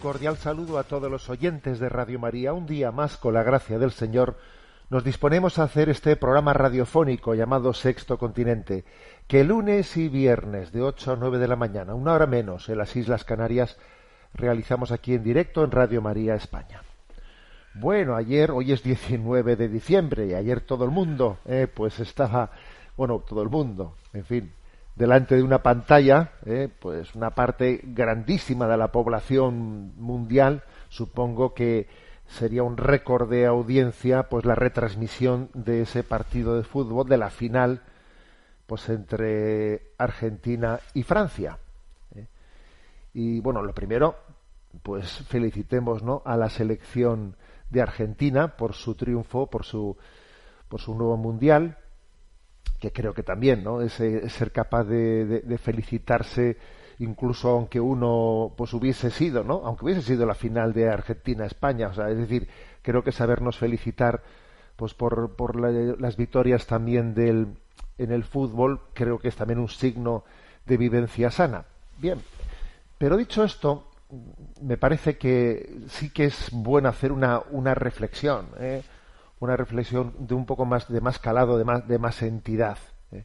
Cordial saludo a todos los oyentes de Radio María. Un día más, con la gracia del Señor, nos disponemos a hacer este programa radiofónico llamado Sexto Continente, que lunes y viernes de 8 a 9 de la mañana, una hora menos en las Islas Canarias, realizamos aquí en directo en Radio María España. Bueno, ayer, hoy es 19 de diciembre y ayer todo el mundo, eh, pues estaba, bueno, todo el mundo, en fin, delante de una pantalla, eh, pues una parte grandísima de la población mundial, supongo que sería un récord de audiencia, pues la retransmisión de ese partido de fútbol, de la final, pues entre Argentina y Francia. eh. Y bueno, lo primero, pues felicitemos ¿no? a la selección de Argentina por su triunfo, por su, por su nuevo mundial, que creo que también, ¿no? Ese, ser capaz de, de- felicitarse, incluso aunque uno pues hubiese sido, ¿no? Aunque hubiese sido la final de Argentina-España, o sea, es decir, creo que sabernos felicitar, pues por, por la- las victorias también del, en el fútbol, creo que es también un signo de vivencia sana. Bien, pero dicho esto, me parece que sí que es bueno hacer una, una reflexión, ¿eh? Una reflexión de un poco más de más calado, de más, de más entidad. ¿eh?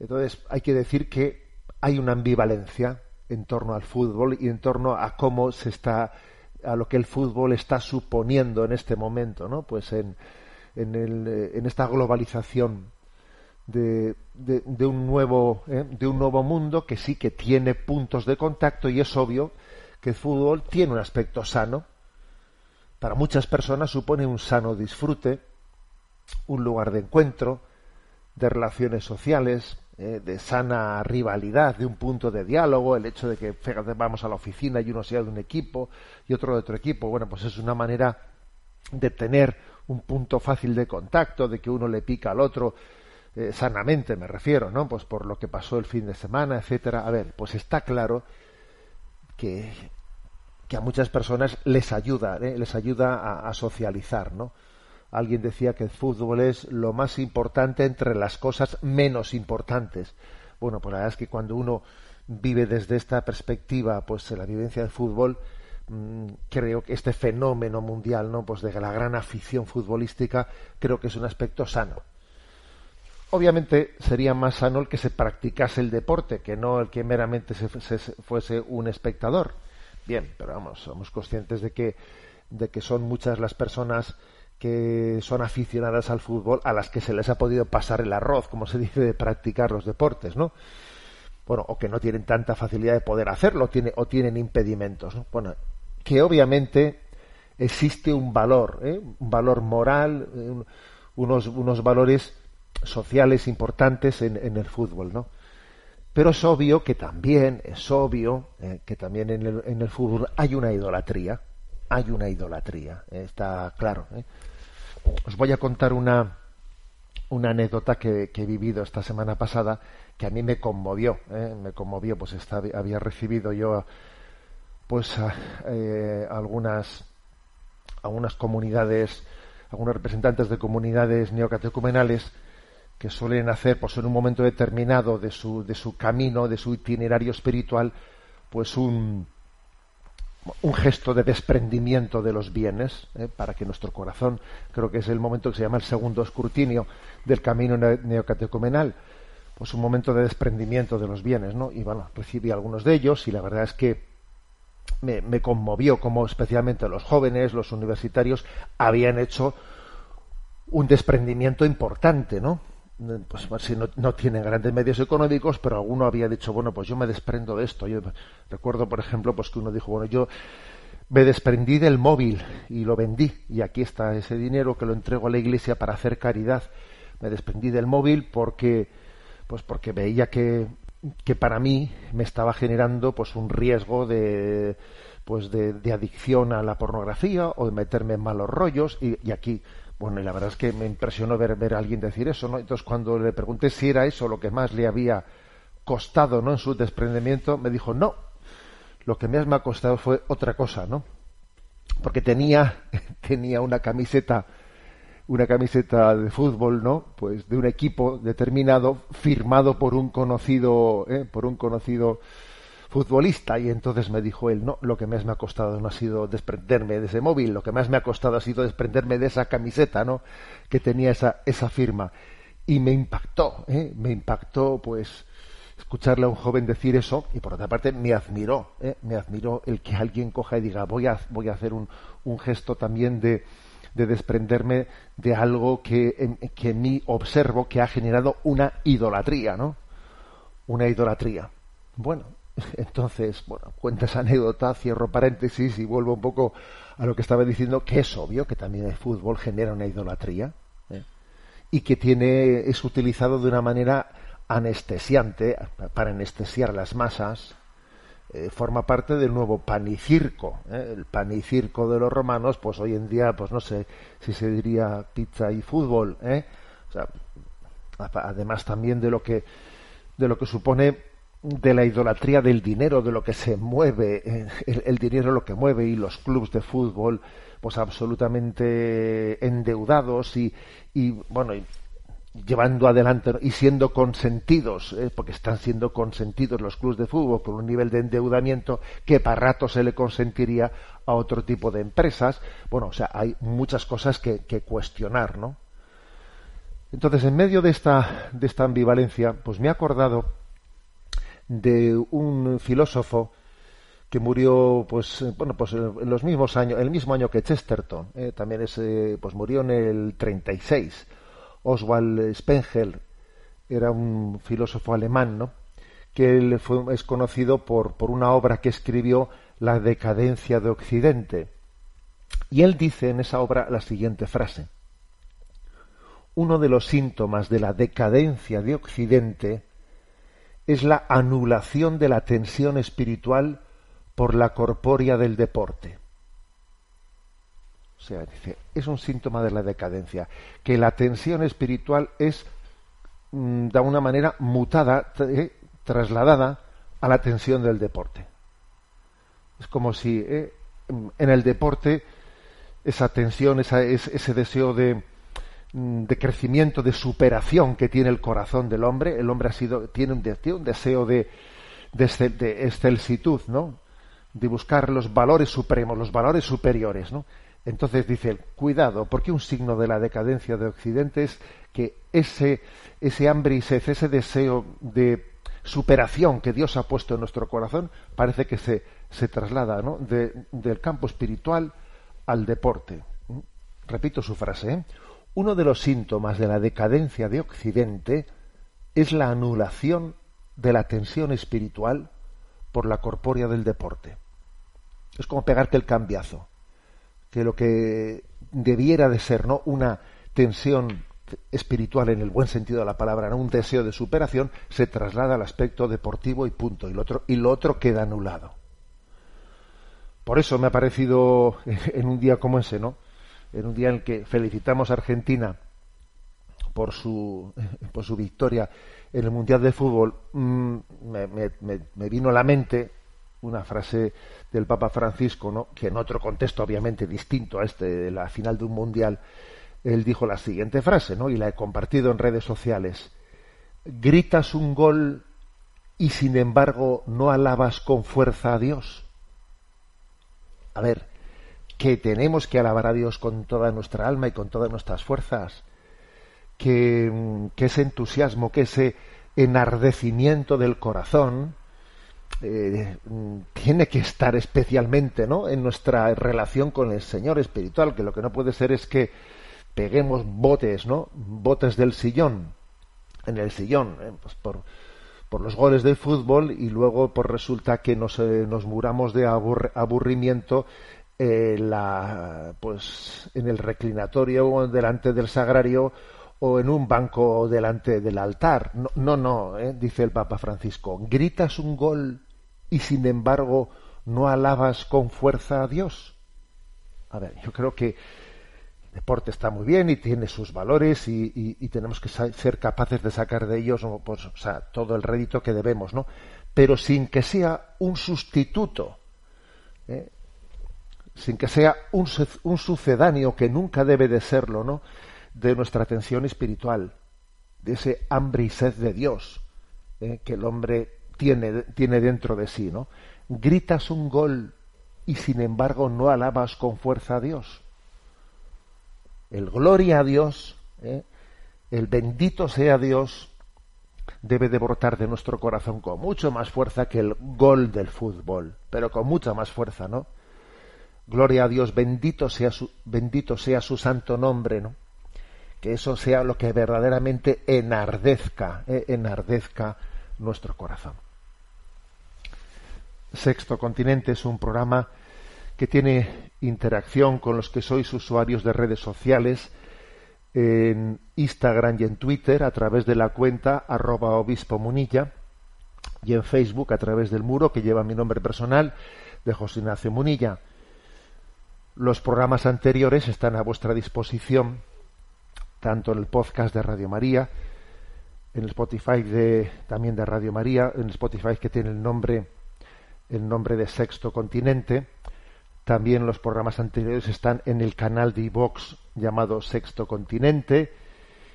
Entonces, hay que decir que hay una ambivalencia en torno al fútbol y en torno a cómo se está, a lo que el fútbol está suponiendo en este momento, ¿no? Pues en, en, el, eh, en esta globalización de, de- un nuevo ¿eh? de un nuevo mundo que sí que tiene puntos de contacto y es obvio que el fútbol tiene un aspecto sano para muchas personas supone un sano disfrute un lugar de encuentro de relaciones sociales eh, de sana rivalidad de un punto de diálogo el hecho de que fíjate, vamos a la oficina y uno sea de un equipo y otro de otro equipo bueno pues es una manera de tener un punto fácil de contacto, de que uno le pica al otro eh, sanamente, me refiero, ¿no? Pues por lo que pasó el fin de semana, etcétera. A ver, pues está claro que, que a muchas personas les ayuda, ¿eh? les ayuda a, socializar, ¿no? Alguien decía que el fútbol es lo más importante entre las cosas menos importantes. Bueno, pues la verdad es que cuando uno vive desde esta perspectiva, pues la vivencia del fútbol, mm, creo que este fenómeno mundial, ¿no? Pues de la gran afición futbolística, creo que es un aspecto sano. Obviamente sería más sano el que se practicase el deporte, que no el que meramente se- se- fuese un espectador. Bien, pero vamos, somos conscientes de que, de que son muchas las personas que son aficionadas al fútbol a las que se les ha podido pasar el arroz, como se dice, de practicar los deportes, ¿no? Bueno, o que no tienen tanta facilidad de poder hacerlo, tiene, o tienen impedimentos, ¿no? Bueno, que obviamente existe un valor, ¿eh? un valor moral, un- unos, unos valores sociales importantes en, en el fútbol, ¿no? Pero es obvio que también, es obvio eh, que también en el, en el fútbol hay una idolatría, hay una idolatría, eh, está claro. ¿eh? Os voy a contar una, una anécdota que, que he vivido esta semana pasada que a mí me conmovió, me conmovió, pues esta- había recibido yo pues algunas algunas comunidades, algunos representantes de comunidades neocatecumenales que suelen hacer pues en un momento determinado de su, de su camino, de su itinerario espiritual, pues un, un gesto de desprendimiento de los bienes, ¿eh? para que nuestro corazón, creo que es el momento que se llama el segundo escrutinio del camino neocatecumenal, pues un momento de desprendimiento de los bienes, ¿no? Y bueno, recibí algunos de ellos y la verdad es que me, me conmovió como especialmente los jóvenes, los universitarios, habían hecho un desprendimiento importante, ¿no? Pues, si no, no, tienen grandes medios económicos, pero alguno había dicho, bueno, pues yo me desprendo de esto. Yo recuerdo, por ejemplo, pues que uno dijo, bueno, yo me desprendí del móvil y lo vendí y aquí está ese dinero que lo entrego a la iglesia para hacer caridad. Me desprendí del móvil porque, pues porque veía que, que para mí me estaba generando pues un riesgo de pues de, de adicción a la pornografía o de meterme en malos rollos y, y aquí bueno, y la verdad es que me impresionó ver, ver a alguien decir eso, ¿no? Entonces, cuando le pregunté si era eso lo que más le había costado, ¿no? En su desprendimiento, me dijo, no, lo que más me ha costado fue otra cosa, ¿no? Porque tenía, tenía una camiseta, una camiseta de fútbol, ¿no? Pues de un equipo determinado, firmado por un conocido, ¿eh? por un conocido futbolista y entonces me dijo él, no, lo que más me ha costado no ha sido desprenderme de ese móvil, lo que más me ha costado ha sido desprenderme de esa camiseta, ¿no? Que tenía esa, esa firma. Y me impactó, ¿eh? me impactó pues escucharle a un joven decir eso y por otra parte me admiró, ¿eh? me admiró el que alguien coja y diga voy a, voy a hacer un, un gesto también de, de desprenderme de algo que en, que en mí observo que ha generado una idolatría, ¿no? Una idolatría. Bueno, entonces, bueno, cuenta esa anécdota, cierro paréntesis y vuelvo un poco a lo que estaba diciendo, que es obvio que también el fútbol genera una idolatría ¿eh? y que tiene, es utilizado de una manera anestesiante para anestesiar las masas. Eh, forma parte del nuevo panicirco. ¿eh? El panicirco de los romanos, pues hoy en día, pues no sé si se diría pizza y fútbol. O sea, además también de lo que de lo que supone de la idolatría del dinero, de lo que se mueve, eh, el, dinero lo que mueve y los clubes de fútbol, pues absolutamente endeudados y, y bueno, y llevando adelante y siendo consentidos, eh, porque están siendo consentidos los clubes de fútbol por un nivel de endeudamiento que para rato se le consentiría a otro tipo de empresas. Bueno, o sea, hay muchas cosas que, que cuestionar, ¿no? Entonces, en medio de esta, de esta ambivalencia, pues me he acordado de un filósofo que murió pues eh, bueno pues en los mismos años el mismo año que Chesterton eh, también es eh, pues murió en el 36 Oswald Spengler era un filósofo alemán no que es conocido por por una obra que escribió la decadencia de Occidente. Y él dice en esa obra la siguiente frase. Uno de los síntomas de la decadencia de Occidente es la anulación de la tensión espiritual por la corpórea del deporte. O sea, dice, es un síntoma de la decadencia, que la tensión espiritual es mm, de una manera mutada, eh, trasladada a la tensión del deporte. Es como si eh, en el deporte esa tensión, esa, ese deseo de, de crecimiento, de superación que tiene el corazón del hombre. El hombre ha sido, tiene un, tiene un deseo de, de, de, excelsitud, ¿no? De buscar los valores supremos, los valores superiores, ¿no? Entonces dice, cuidado, porque un signo de la decadencia de Occidente es que ese, ese hambre y sed, ese deseo de superación que Dios ha puesto en nuestro corazón, parece que se, se traslada ¿no? de, del campo espiritual al deporte. ¿Mm? Repito su frase, ¿eh? Uno de los síntomas de la decadencia de Occidente es la anulación de la tensión espiritual por la corpórea del deporte. Es como pegarte el cambiazo, que lo que debiera de ser no una tensión espiritual en el buen sentido de la palabra, no un deseo de superación, se traslada al aspecto deportivo y punto, y lo otro, y lo otro queda anulado. Por eso me ha parecido en un día como ese, ¿no? En un día en el que felicitamos a Argentina por su, por su victoria en el Mundial de Fútbol, mm, me, vino a la mente una frase del Papa Francisco, ¿no? que en otro contexto obviamente distinto a este de la final de un Mundial, él dijo la siguiente frase, ¿no? Y la he compartido en redes sociales. Gritas un gol y sin embargo no alabas con fuerza a Dios. A ver, que tenemos que alabar a Dios con toda nuestra alma y con todas nuestras fuerzas, que, que ese entusiasmo, que ese enardecimiento del corazón eh, tiene que estar especialmente ¿no? en nuestra relación con el Señor espiritual, que lo que no puede ser es que peguemos botes, ¿no? botes del sillón, en el sillón, eh, pues por, por los goles de fútbol y luego por resulta que nos, eh, nos muramos de aburrimiento eh, la, pues en el reclinatorio delante del sagrario o en un banco delante del altar. No, no, no ¿eh? dice el Papa Francisco. Gritas un gol y sin embargo no alabas con fuerza a Dios. A ver, yo creo que el deporte está muy bien y tiene sus valores y, tenemos que ser capaces de sacar de ellos pues, todo el rédito que debemos, ¿no? Pero sin que sea un sustituto, ¿eh? Sin que sea un, sucedáneo que nunca debe de serlo, ¿no? de nuestra atención espiritual, de ese hambre y sed de Dios eh, que el hombre tiene, tiene dentro de sí, ¿no? Gritas un gol y sin embargo no alabas con fuerza a Dios. El gloria a Dios, eh, el bendito sea Dios, debe de brotar de nuestro corazón con mucho más fuerza que el gol del fútbol, pero con mucha más fuerza, ¿no? Gloria a Dios, bendito sea su, bendito sea su santo nombre, ¿no? que eso sea lo que verdaderamente enardezca, eh, enardezca nuestro corazón. Sexto Continente es un programa que tiene interacción con los que sois usuarios de redes sociales en Instagram y en Twitter a través de la cuenta arroba obispo munilla y en Facebook a través del muro que lleva mi nombre personal de José Ignacio Munilla. Los programas anteriores están a vuestra disposición tanto en el podcast de Radio María, en el Spotify de, también de Radio María, en el Spotify que tiene el nombre, el nombre de Sexto Continente. También los programas anteriores están en el canal de iVox llamado Sexto Continente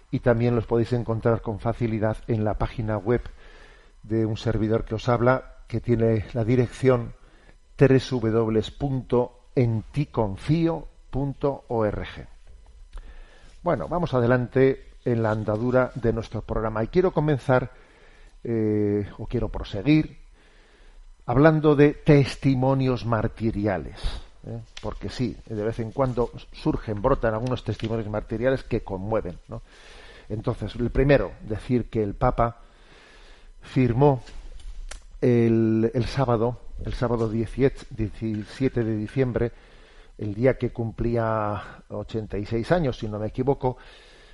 y también los podéis encontrar con facilidad en la página web de un servidor que os habla que tiene la dirección www.enticonfio.org. Bueno, vamos adelante en la andadura de nuestro programa y quiero comenzar eh, o quiero proseguir hablando de testimonios martiriales. ¿eh? Porque sí, de vez en cuando surgen, brotan algunos testimonios martiriales que conmueven. Entonces, el primero, decir que el Papa firmó el sábado, el sábado 17 de diciembre, el día que cumplía 86 años, si no me equivoco,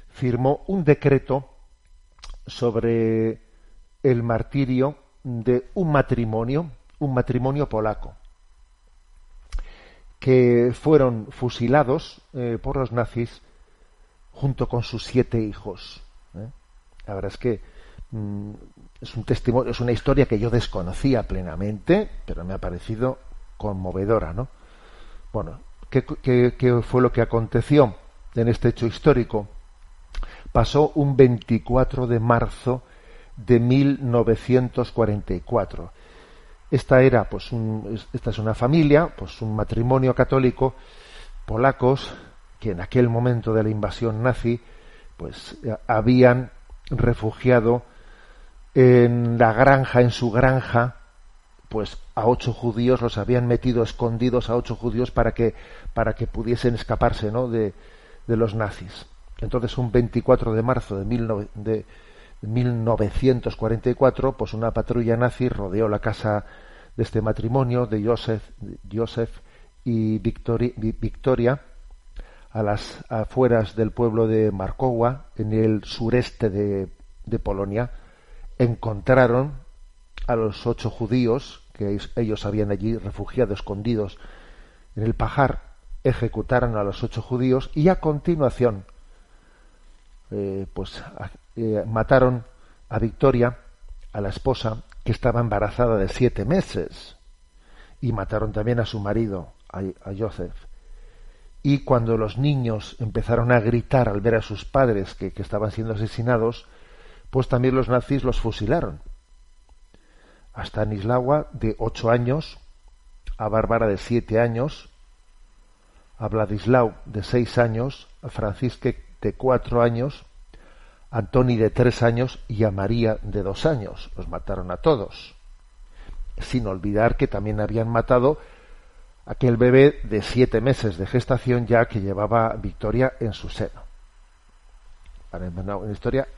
firmó un decreto sobre el martirio de un matrimonio, un matrimonio polaco, que fueron fusilados eh, por los nazis junto con sus siete hijos. ¿eh? La verdad es que es un testimonio, es una historia que yo desconocía plenamente, pero me ha parecido conmovedora, ¿no? Bueno, ¿Qué, fue lo que aconteció en este hecho histórico? Pasó un 24 de marzo de 1944. Esta era, pues, esta es una familia, pues, un matrimonio católico polacos que en aquel momento de la invasión nazi, pues, habían refugiado en la granja, en su granja, pues a ocho judíos los habían metido escondidos a ocho judíos para que para que pudiesen escaparse ¿no? de, de los nazis entonces un 24 de marzo de, mil de 1944 pues una patrulla nazi rodeó la casa de este matrimonio de Joseph, Joseph y Victoria a las afueras del pueblo de Markowa en el sureste de, de Polonia encontraron a los ocho judíos que ellos habían allí refugiado, escondidos en el pajar, ejecutaron a los ocho judíos y a continuación eh, pues eh, mataron a Victoria, a la esposa, que estaba embarazada de siete meses, y mataron también a su marido, a, Joseph. y cuando los niños empezaron a gritar al ver a sus padres que, que estaban siendo asesinados, pues también los nazis los fusilaron. A Stanislawa de ocho años, a Bárbara de siete años, a Vladislau de seis años, a Francisque de cuatro años, a Antoni de tres años y a María de dos años. Los mataron a todos. Sin olvidar que también habían matado aquel bebé de siete meses de gestación ya que llevaba Victoria en su seno. Una historia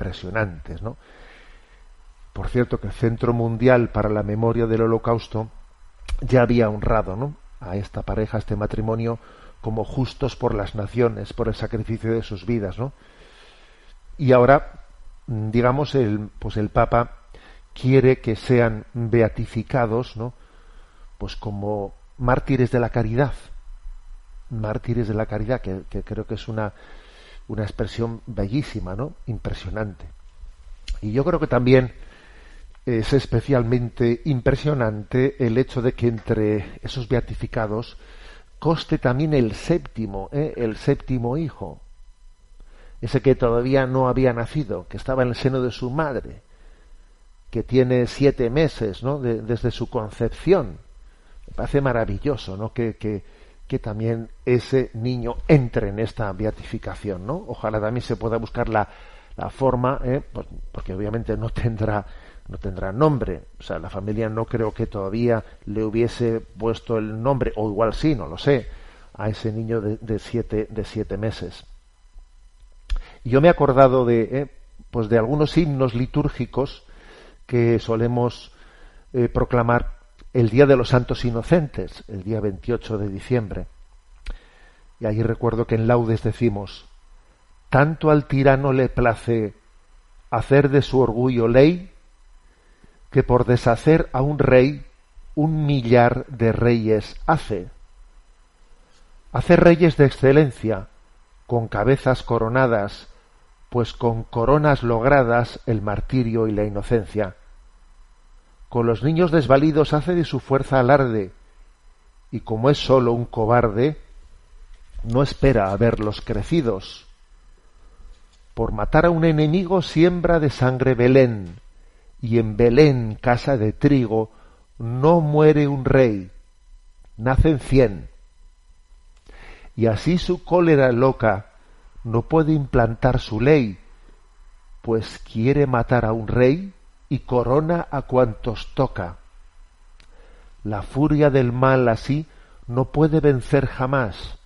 impresionante, ¿no? Por cierto, que el Centro Mundial para la Memoria del Holocausto ya había honrado ¿no? a esta pareja, a este matrimonio, como justos por las naciones, por el sacrificio de sus vidas, ¿no? Y ahora, digamos, el, pues el Papa quiere que sean beatificados, ¿no? Pues como mártires de la caridad, mártires de la caridad, que, creo que es una, una expresión bellísima, ¿no? Impresionante. Y yo creo que también es especialmente impresionante el hecho de que entre esos beatificados coste también el séptimo, ¿eh? el séptimo hijo, ese que todavía no había nacido, que estaba en el seno de su madre, que tiene siete meses, ¿no? desde su concepción me parece maravilloso, ¿no? Que, que, también ese niño entre en esta beatificación, ¿no? Ojalá también se pueda buscar la, la forma. Pues, porque obviamente no tendrá no tendrá nombre, o sea, la familia no creo que todavía le hubiese puesto el nombre, o igual sí, no lo sé, a ese niño de, siete, de siete meses. Yo me he acordado de, ¿eh? pues de algunos himnos litúrgicos que solemos eh, proclamar el Día de los Santos Inocentes, el día 28 de diciembre. Y ahí recuerdo que en laudes decimos, tanto al tirano le place hacer de su orgullo ley, que por deshacer a un rey un millar de reyes hace. Hace reyes de excelencia, con cabezas coronadas, pues con coronas logradas el martirio y la inocencia con los niños desvalidos hace de su fuerza alarde, y como es sólo un cobarde, no espera a verlos crecidos. Por matar a un enemigo siembra de sangre Belén, y en Belén, casa de trigo, no muere un rey, nacen cien. Y así su cólera loca no puede implantar su ley, pues quiere matar a un rey y corona a cuantos toca. La furia del mal así no puede vencer jamás,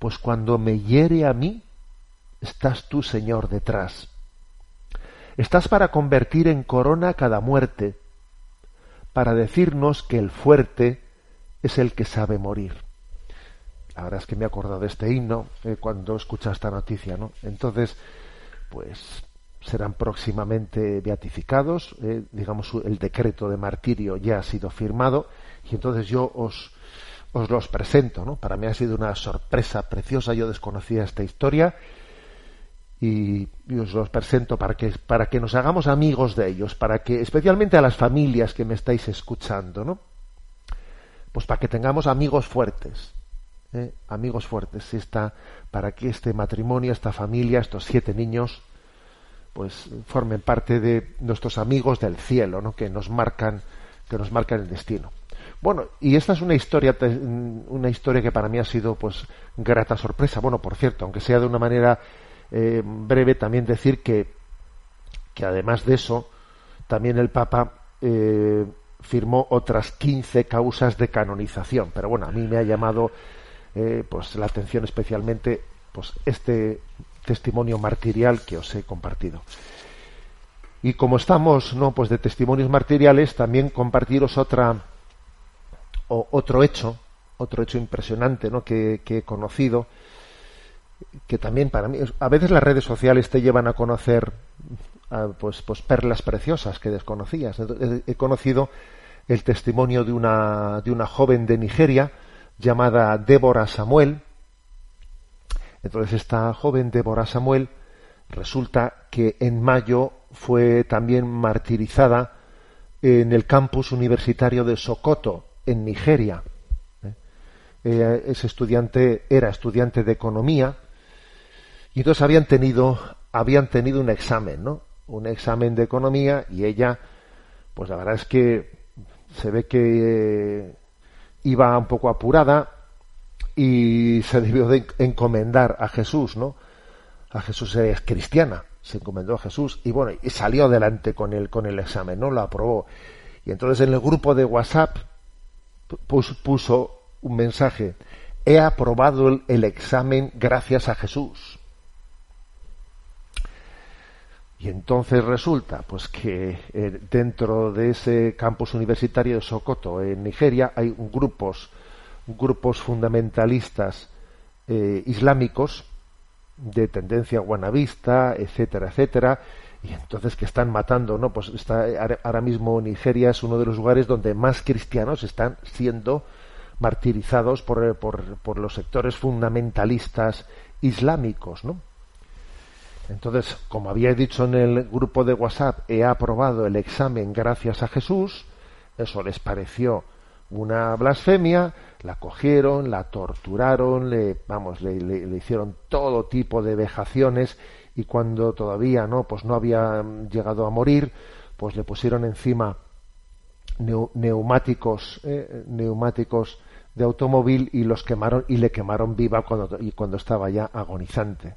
pues cuando me hiere a mí, estás tú, Señor, detrás. Estás para convertir en corona cada muerte, para decirnos que el fuerte es el que sabe morir. Verdad es que me he acordado de este himno eh, cuando escucha esta noticia, ¿no? Entonces, pues serán próximamente beatificados, eh, digamos el decreto de martirio ya ha sido firmado y entonces yo os, os los presento, ¿no? Para mí ha sido una sorpresa preciosa, yo desconocía esta historia y, os los presento para que, para que nos hagamos amigos de ellos, para que, especialmente a las familias que me estáis escuchando, ¿no? Pues para que tengamos amigos fuertes, ¿eh? amigos fuertes, esta, para que este matrimonio, esta familia, estos siete niños, pues formen parte de nuestros amigos del cielo, ¿no? que nos marcan, que nos marcan el destino. Bueno, y esta es una historia, una historia que para mí ha sido, pues, grata sorpresa. Bueno, por cierto, aunque sea de una manera eh, breve, también decir que, que además de eso, también el Papa eh, firmó otras 15 causas de canonización. Pero bueno, a mí me ha llamado, eh, pues, la atención especialmente, pues, este testimonio martirial que os he compartido. Y como estamos, no, pues de testimonios martiriales, también compartiros otra o otro hecho, otro hecho impresionante, ¿no? que, he conocido, que también para mí, a veces las redes sociales te llevan a conocer pues, pues perlas preciosas que desconocías. He, conocido el testimonio de una, de una joven de Nigeria llamada Débora Samuel, entonces esta joven Débora Samuel resulta que en mayo fue también martirizada en el campus universitario de Sokoto, en Nigeria. ¿eh? eh, ese estudiante era estudiante de economía y entonces habían tenido habían tenido un examen, ¿no? Un examen de economía y ella, pues la verdad es que se ve que eh, iba un poco apurada y se debió de encomendar a Jesús, ¿no? A Jesús es cristiana, se encomendó a Jesús y bueno, y salió adelante con el con el examen, ¿no? Lo aprobó. Y entonces en el grupo de WhatsApp puso, un mensaje, he aprobado el examen gracias a Jesús. Y entonces resulta pues que eh, dentro de ese campus universitario de Sokoto, en Nigeria, hay grupos, grupos fundamentalistas eh, islámicos de tendencia guanabista, etcétera, etcétera, y entonces que están matando, ¿no? Pues está ahora mismo Nigeria es uno de los lugares donde más cristianos están siendo martirizados por, por, por los sectores fundamentalistas islámicos, ¿no? Entonces, como había dicho en el grupo de WhatsApp, he aprobado el examen gracias a Jesús, eso les pareció una blasfemia, la cogieron, la torturaron, le, vamos, le, hicieron todo tipo de vejaciones y cuando todavía no, pues no había llegado a morir, pues le pusieron encima neumáticos, eh, neumáticos de automóvil y los quemaron y le quemaron viva cuando, y cuando estaba ya agonizante.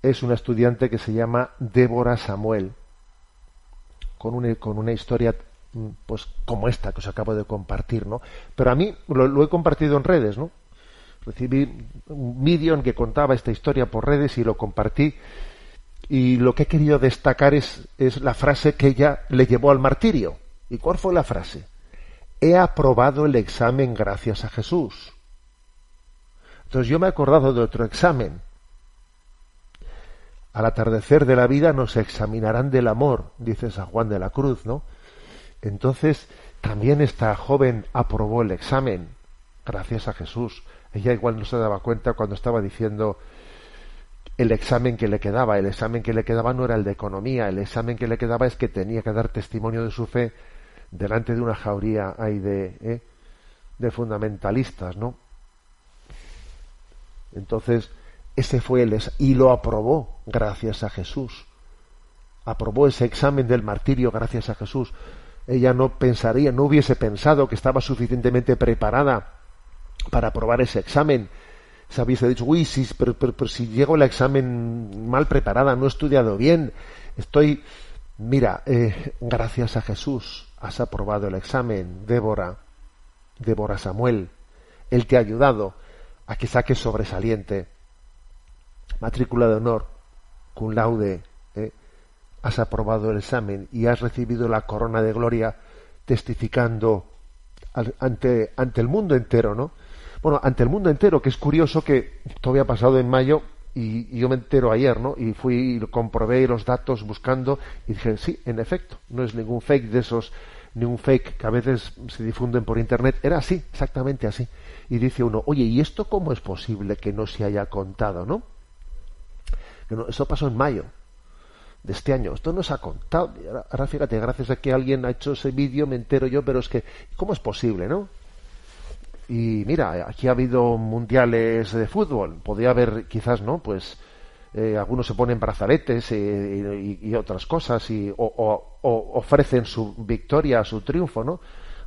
Es una estudiante que se llama Débora Samuel, con una, con una historia mm, pues como esta que os acabo de compartir, ¿no? Pero a mí lo, he compartido en redes, ¿no? Recibí un vídeo en que contaba esta historia por redes y lo compartí. Y lo que he querido destacar es, es la frase que ella le llevó al martirio. ¿Y cuál fue la frase? He aprobado el examen gracias a Jesús. Entonces yo me he acordado de otro examen al atardecer de la vida nos examinarán del amor, dice San Juan de la Cruz, ¿no? Entonces, también esta joven aprobó el examen, gracias a Jesús. Ella igual no se daba cuenta cuando estaba diciendo el examen que le quedaba. El examen que le quedaba no era el de economía, el examen que le quedaba es que tenía que dar testimonio de su fe delante de una jauría ahí de, ¿eh? de fundamentalistas, ¿no? Entonces, ese fue el y lo aprobó gracias a Jesús. Aprobó ese examen del martirio gracias a Jesús. Ella no pensaría, no hubiese pensado que estaba suficientemente preparada para aprobar ese examen. Se hubiese dicho, uy, sí, pero, pero, si llego al examen mal preparada, no he estudiado bien, estoy... Mira, eh, gracias a Jesús has aprobado el examen, Débora, Débora Samuel. Él te ha ayudado a que saques sobresaliente matrícula de honor, cum laude, has aprobado el examen y has recibido la corona de gloria testificando ante, ante el mundo entero, ¿no? Bueno, ante el mundo entero, que es curioso que todo había pasado en mayo y, yo me entero ayer, ¿no? Y fui y comprobé los datos buscando y dije, sí, en efecto, no es ningún fake de esos, ningún fake que a veces se difunden por internet, era así, exactamente así. Y dice uno, oye, ¿y esto cómo es posible que no se haya contado, no? eso pasó en mayo de este año. Esto no se ha contado. Ahora fíjate, gracias a que alguien ha hecho ese vídeo me entero yo, pero es que, ¿cómo es posible, no? Y mira, aquí ha habido mundiales de fútbol. Podría haber, quizás, ¿no? Pues eh, algunos se ponen brazaletes eh, y, otras cosas y, o, ofrecen su victoria, su triunfo, ¿no?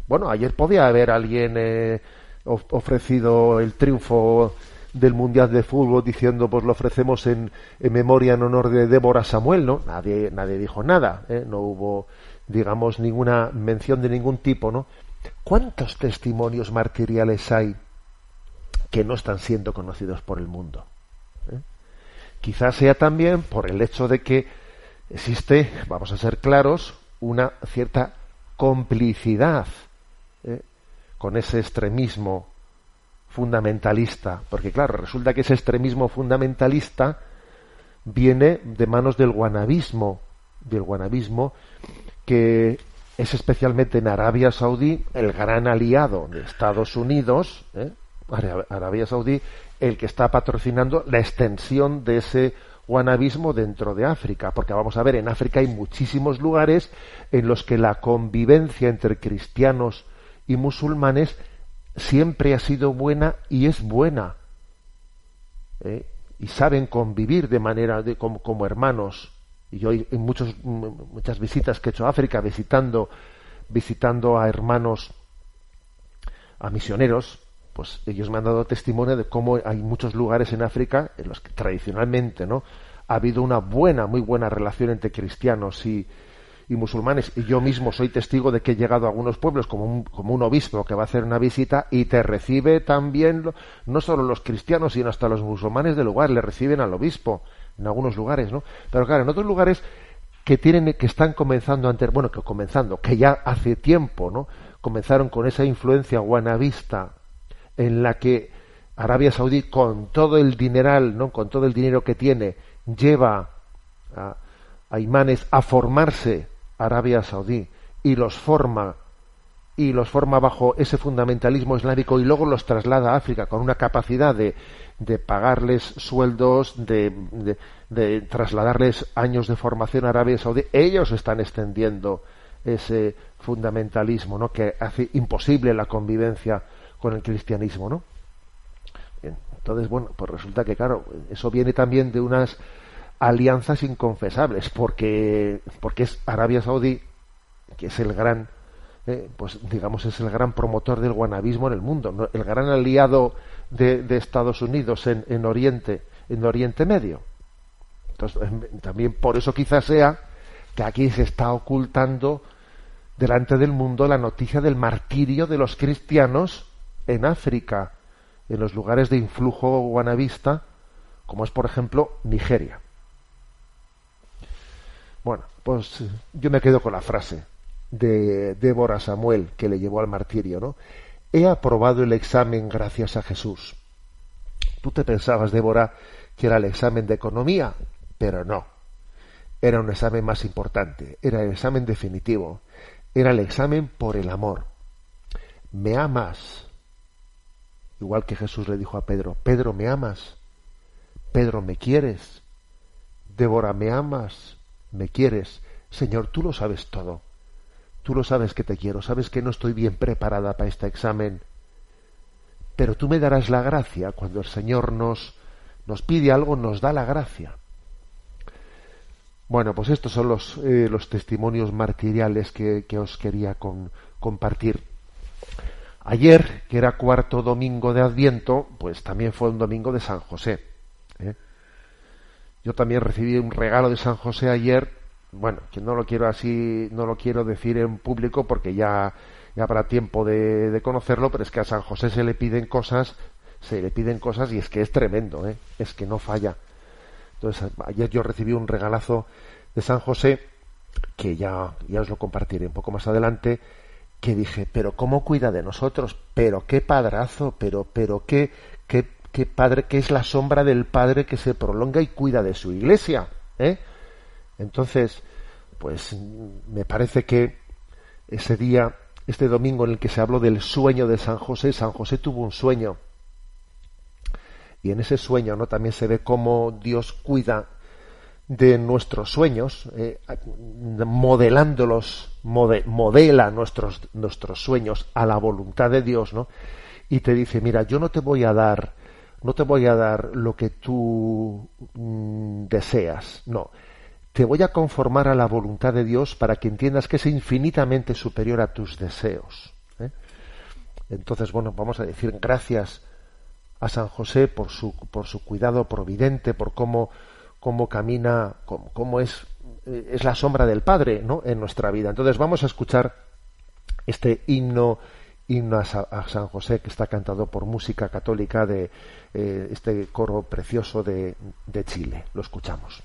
Bueno, ayer podía haber alguien eh, ofrecido el triunfo del Mundial de Fútbol diciendo pues lo ofrecemos en, memoria en honor de Débora Samuel, ¿no? Nadie, nadie dijo nada, ¿eh? no hubo, digamos, ninguna mención de ningún tipo, ¿no? ¿Cuántos testimonios martiriales hay que no están siendo conocidos por el mundo? ¿Eh? Quizás sea también por el hecho de que existe, vamos a ser claros, una cierta complicidad ¿eh? con ese extremismo fundamentalista, porque claro, resulta que ese extremismo fundamentalista viene de manos del guanabismo, del guanabismo que es especialmente en Arabia Saudí el gran aliado de Estados Unidos, ¿eh? Arabia Saudí, el que está patrocinando la extensión de ese guanabismo dentro de África, porque vamos a ver, en África hay muchísimos lugares en los que la convivencia entre cristianos y musulmanes siempre ha sido buena y es buena. ¿eh? Y saben convivir de manera de, como, como hermanos. Y yo en muchos, muchas visitas que he hecho a África, visitando, visitando a hermanos, a misioneros, pues ellos me han dado testimonio de cómo hay muchos lugares en África en los que tradicionalmente no ha habido una buena, muy buena relación entre cristianos y, y musulmanes. Y yo mismo soy testigo de que he llegado a algunos pueblos como un, como un obispo que va a hacer una visita y te recibe también no solo los cristianos, sino hasta los musulmanes del lugar, le reciben al obispo en algunos lugares, ¿no? Pero claro, en otros lugares que tienen que están comenzando antes, bueno, que comenzando, que ya hace tiempo, ¿no? Comenzaron con esa influencia guanabista en la que Arabia Saudí con todo el dineral, ¿no? Con todo el dinero que tiene lleva a, a imanes a formarse Arabia Saudí y los forma y los forma bajo ese fundamentalismo islámico y luego los traslada a África con una capacidad de, de pagarles sueldos, de, de, trasladarles años de formación a Arabia Saudí, ellos están extendiendo ese fundamentalismo, ¿no? que hace imposible la convivencia con el cristianismo, ¿no? Entonces, bueno, pues resulta que, claro, eso viene también de unas alianzas inconfesables, porque, porque es Arabia Saudí, que es el gran, eh, pues digamos, es el gran promotor del guanabismo en el mundo, el gran aliado de, Estados Unidos en, en, Oriente, en Oriente Medio. Entonces, también por eso quizás sea que aquí se está ocultando delante del mundo la noticia del martirio de los cristianos en África, en los lugares de influjo guanabista, como es por ejemplo Nigeria. Pues yo me quedo con la frase de Débora Samuel que le llevó al martirio, ¿no? He aprobado el examen gracias a Jesús. Tú te pensabas, Débora, que era el examen de economía, pero no. Era un examen más importante, era el examen definitivo, era el examen por el amor. ¿Me amas? Igual que Jesús le dijo a Pedro, Pedro, ¿me amas? Pedro, ¿me quieres? Débora, ¿me amas? ¿Me quieres? Señor, tú lo sabes todo. Tú lo sabes que te quiero, sabes que no estoy bien preparada para este examen. Pero tú me darás la gracia cuando el Señor nos, nos pide algo, nos da la gracia. Bueno, pues estos son los, eh, los testimonios martiriales que, que os quería con, compartir. Ayer, que era cuarto domingo de Adviento, pues también fue un domingo de San José. ¿eh? Yo también recibí un regalo de San José ayer, bueno, que no lo quiero así, no lo quiero decir en público porque ya, ya habrá tiempo de, conocerlo, pero es que a San José se le piden cosas, se le piden cosas y es que es tremendo, ¿eh? es que no falla. Entonces, ayer yo recibí un regalazo de San José, que ya, ya os lo compartiré un poco más adelante, que dije, pero cómo cuida de nosotros, pero qué padrazo, pero, pero qué, qué padre, que es la sombra del padre que se prolonga y cuida de su iglesia. ¿eh? Entonces, pues me parece que ese día, este domingo en el que se habló del sueño de San José, San José tuvo un sueño y en ese sueño ¿no? también se ve cómo Dios cuida de nuestros sueños, eh, modelándolos, modela nuestros, nuestros sueños a la voluntad de Dios, ¿no? Y te dice, mira, yo no te voy a dar, no te voy a dar lo que tú mm, deseas, no. Te voy a conformar a la voluntad de Dios para que entiendas que es infinitamente superior a tus deseos. ¿eh? Entonces, bueno, vamos a decir gracias a San José por su, por su cuidado providente, por cómo, cómo camina, cómo, es, es la sombra del Padre ¿no? en nuestra vida. Entonces vamos a escuchar este himno, himno a, San José que está cantado por música católica de eh, este coro precioso de, de Chile. Lo escuchamos.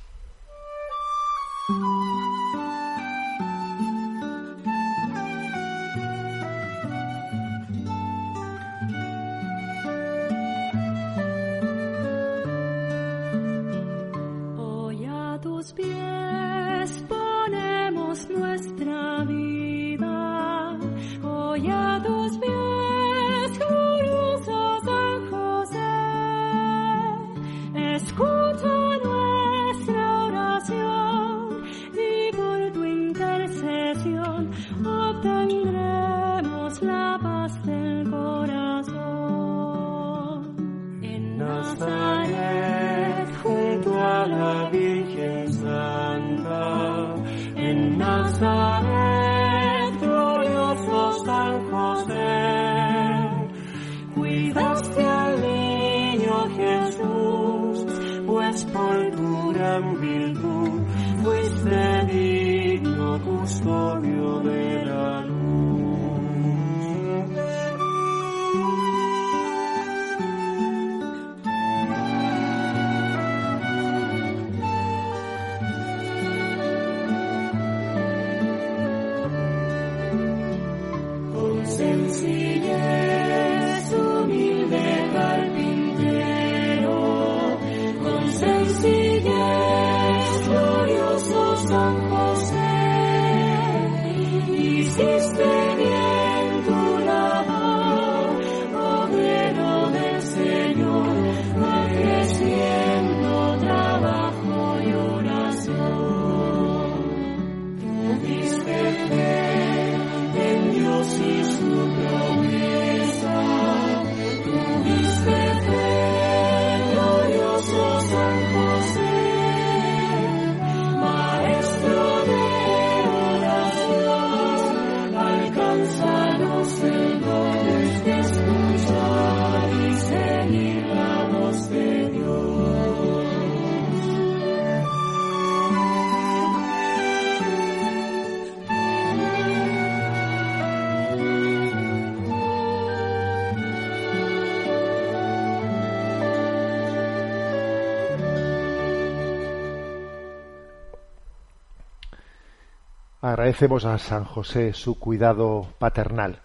Agradecemos a San José su cuidado paternal.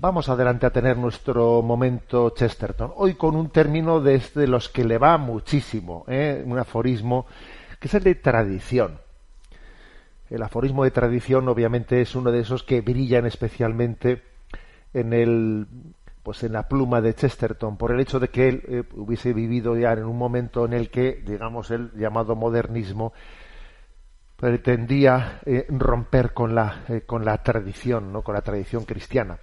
Vamos adelante a tener nuestro momento Chesterton. Hoy con un término desde los que le va muchísimo, ¿eh? un aforismo que es el de tradición. El aforismo de tradición, obviamente, es uno de esos que brillan especialmente en el, pues en la pluma de Chesterton, por el hecho de que él eh, hubiese vivido ya en un momento en el que, digamos, el llamado modernismo pretendía eh, romper con la, eh, con la tradición, ¿no? con la tradición cristiana.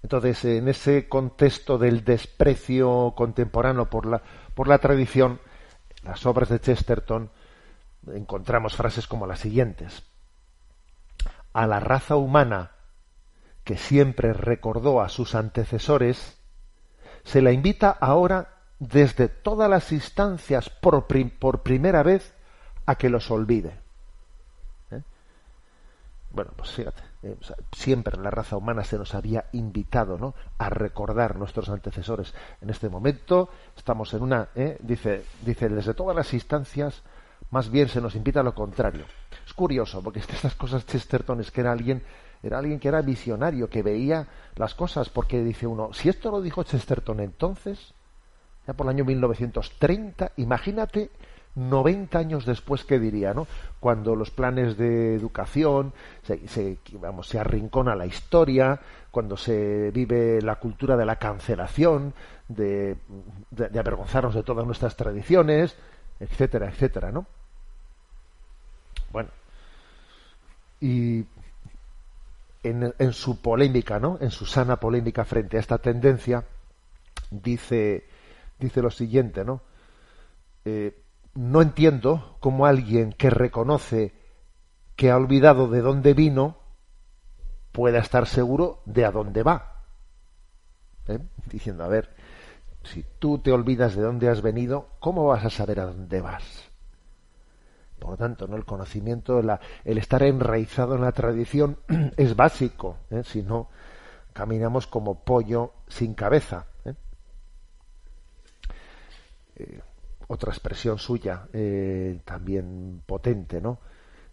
Entonces, en ese contexto del desprecio contemporáneo por la, por la tradición, las obras de Chesterton encontramos frases como las siguientes. A la raza humana que siempre recordó a sus antecesores, se la invita ahora desde todas las instancias por, por primera vez a que los olvide. ¿Eh? Bueno, pues fíjate, eh, siempre la raza humana se nos había invitado ¿no? a recordar nuestros antecesores. En este momento estamos en una, ¿eh? dice, dice, desde todas las instancias, más bien se nos invita a lo contrario. Es curioso, porque estas cosas Chesterton es que era alguien, era alguien que era visionario, que veía las cosas, porque dice uno, si esto lo dijo Chesterton entonces, ya por el año 1930, imagínate 90 años después, ¿qué diría? ¿no? Cuando los planes de educación se, se, vamos, se arrincona la historia, cuando se vive la cultura de la cancelación, de, de, avergonzarnos de todas nuestras tradiciones, etcétera, etcétera, ¿no? Bueno, y en, en su polémica, ¿no? En su sana polémica frente a esta tendencia, dice, dice lo siguiente, ¿no? Eh, no entiendo cómo alguien que reconoce que ha olvidado de dónde vino pueda estar seguro de a dónde va. ¿Eh? Diciendo, a ver, si tú te olvidas de dónde has venido, ¿cómo vas a saber a dónde vas? Por lo tanto, ¿no? el conocimiento, el estar enraizado en la tradición es básico. ¿eh? Si no, caminamos como pollo sin cabeza. ¿eh? Otra expresión suya, eh, también potente, ¿no?